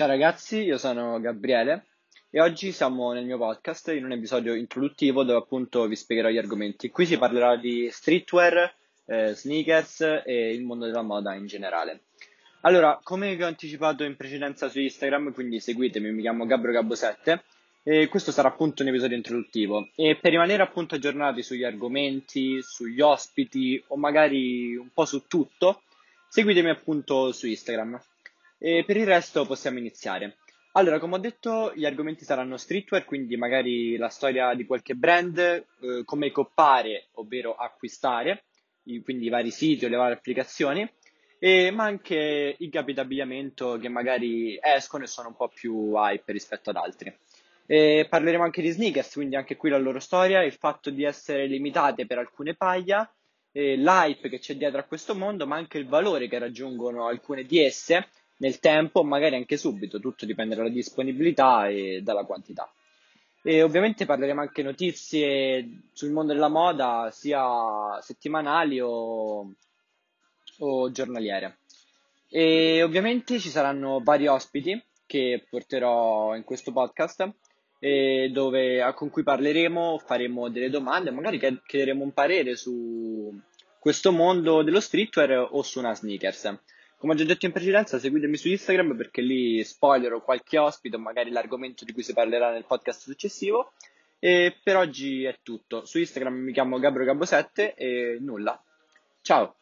Ciao ragazzi, io sono Gabriele e oggi siamo nel mio podcast in un episodio introduttivo dove appunto vi spiegherò gli argomenti. Qui si parlerà di streetwear, eh, sneakers e il mondo della moda in generale. Allora, come vi ho anticipato in precedenza su Instagram, quindi seguitemi, mi chiamo Gabro Gabbo7 e questo sarà appunto un episodio introduttivo. E per rimanere appunto aggiornati sugli argomenti, sugli ospiti o magari un po' su tutto, seguitemi appunto su Instagram. E per il resto possiamo iniziare. Allora, come ho detto, gli argomenti saranno streetwear, quindi magari la storia di qualche brand, eh, come coppare, ovvero acquistare, quindi i vari siti o le varie applicazioni, e, ma anche i capi d'abbigliamento che magari escono e sono un po' più hype rispetto ad altri. E parleremo anche di sneakers, quindi anche qui la loro storia, il fatto di essere limitate per alcune paia, l'hype che c'è dietro a questo mondo, ma anche il valore che raggiungono alcune di esse nel tempo, magari anche subito, tutto dipende dalla disponibilità e dalla quantità. E ovviamente parleremo anche notizie sul mondo della moda, sia settimanali o, o giornaliere. E ovviamente ci saranno vari ospiti che porterò in questo podcast dove, con cui parleremo, faremo delle domande, magari chiederemo un parere su questo mondo dello streetwear o su una sneakers. Come ho già detto in precedenza, seguitemi su Instagram perché lì spoilerò qualche ospite o magari l'argomento di cui si parlerà nel podcast successivo. E per oggi è tutto. Su Instagram mi chiamo Gabro Gabbo7 e nulla. Ciao!